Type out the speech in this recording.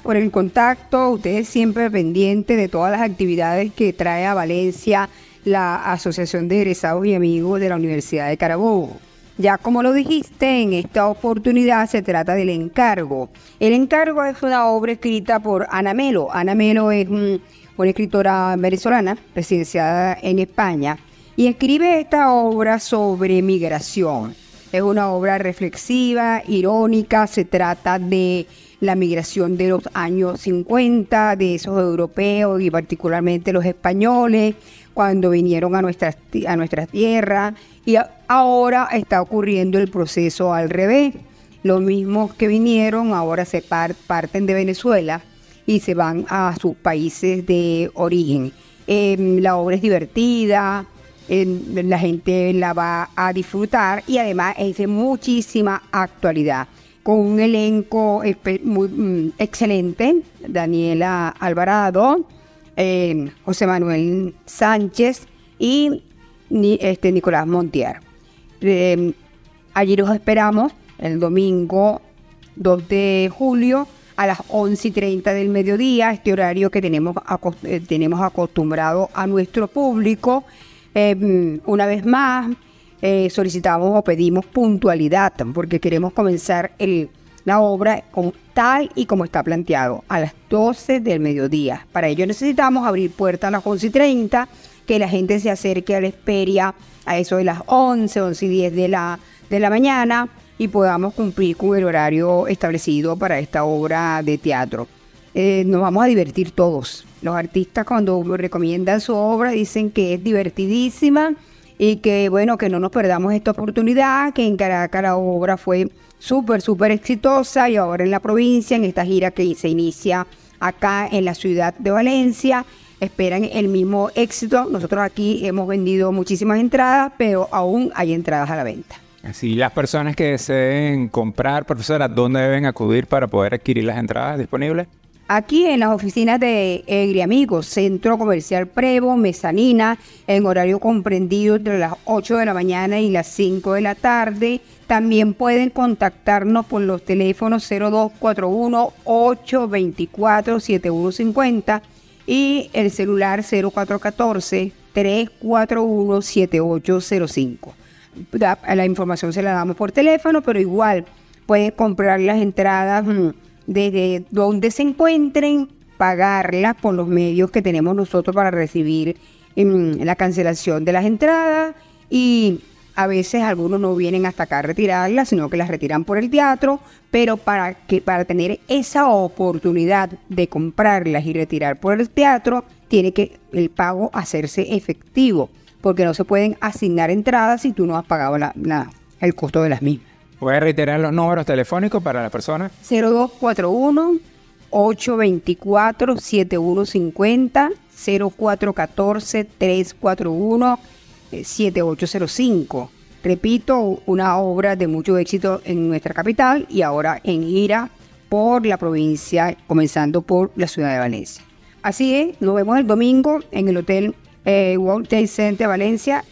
por el contacto. Ustedes siempre pendientes de todas las actividades que trae a Valencia la Asociación de Egresados y Amigos de la Universidad de Carabobo. Ya como lo dijiste, en esta oportunidad se trata del encargo. El encargo es una obra escrita por Ana Melo. Ana Melo es una escritora venezolana, residenciada en España, y escribe esta obra sobre migración. Es una obra reflexiva, irónica, se trata de la migración de los años 50, de esos europeos y particularmente los españoles, cuando vinieron a nuestras, a nuestras tierras, y ahora está ocurriendo el proceso al revés. Los mismos que vinieron ahora se parten de Venezuela y se van a sus países de origen. Em, la obra es divertida, la gente la va a disfrutar y además es de muchísima actualidad, con un elenco mm, excelente, Daniela Alvarado, eh, José Manuel Sánchez y este, Nicolás Montier. Eh, allí los esperamos el domingo 2 de julio a las 11 y 30 del mediodía, este horario que tenemos, eh, tenemos acostumbrado a nuestro público. Em, una vez más, eh, solicitamos o pedimos puntualidad porque queremos comenzar la obra con, tal y como está planteado, a las 12 del mediodía. Para ello necesitamos abrir puertas a las 11 y 30, que la gente se acerque a la esperia a eso de las 11, 11 y 10 de la, de la mañana y podamos cumplir con el horario establecido para esta obra de teatro. Eh, nos vamos a divertir todos. Los artistas cuando recomiendan su obra dicen que es divertidísima y que bueno, que no nos perdamos esta oportunidad, que en Caracas la obra fue súper, súper exitosa y ahora en la provincia, en esta gira que se inicia acá en la ciudad de Valencia, esperan el mismo éxito. Nosotros aquí hemos vendido muchísimas entradas, pero aún hay entradas a la venta. Así las personas que deseen comprar, profesora, ¿dónde deben acudir para poder adquirir las entradas disponibles? Aquí en las oficinas de Egri Amigos, Centro Comercial Prevo, Mezanina, en horario comprendido entre las 8 de la mañana y las 5 de la tarde. También pueden contactarnos por los teléfonos 0241-824-7150 y el celular 0414-341-7805 la, información se la damos por teléfono, pero igual pueden comprar las entradas mm, desde donde se encuentren, pagarlas por los medios que tenemos nosotros para recibir mm, la cancelación de las entradas y a veces algunos no vienen hasta acá a retirarlas, sino que las retiran por el teatro, pero para que para tener esa oportunidad de comprarlas y retirar por el teatro, tiene que el pago hacerse efectivo porque no se pueden asignar entradas si tú no has pagado el costo de las mismas. Voy a reiterar los números telefónicos para las personas. 0241 824 7150 0414 341 7805. Repito, una obra de mucho éxito en nuestra capital y ahora en gira por la provincia, comenzando por la ciudad de Valencia. Así es, nos vemos el domingo en el Hotel eh, World Trade Center Valencia